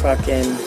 fucking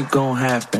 ain't gonna happen.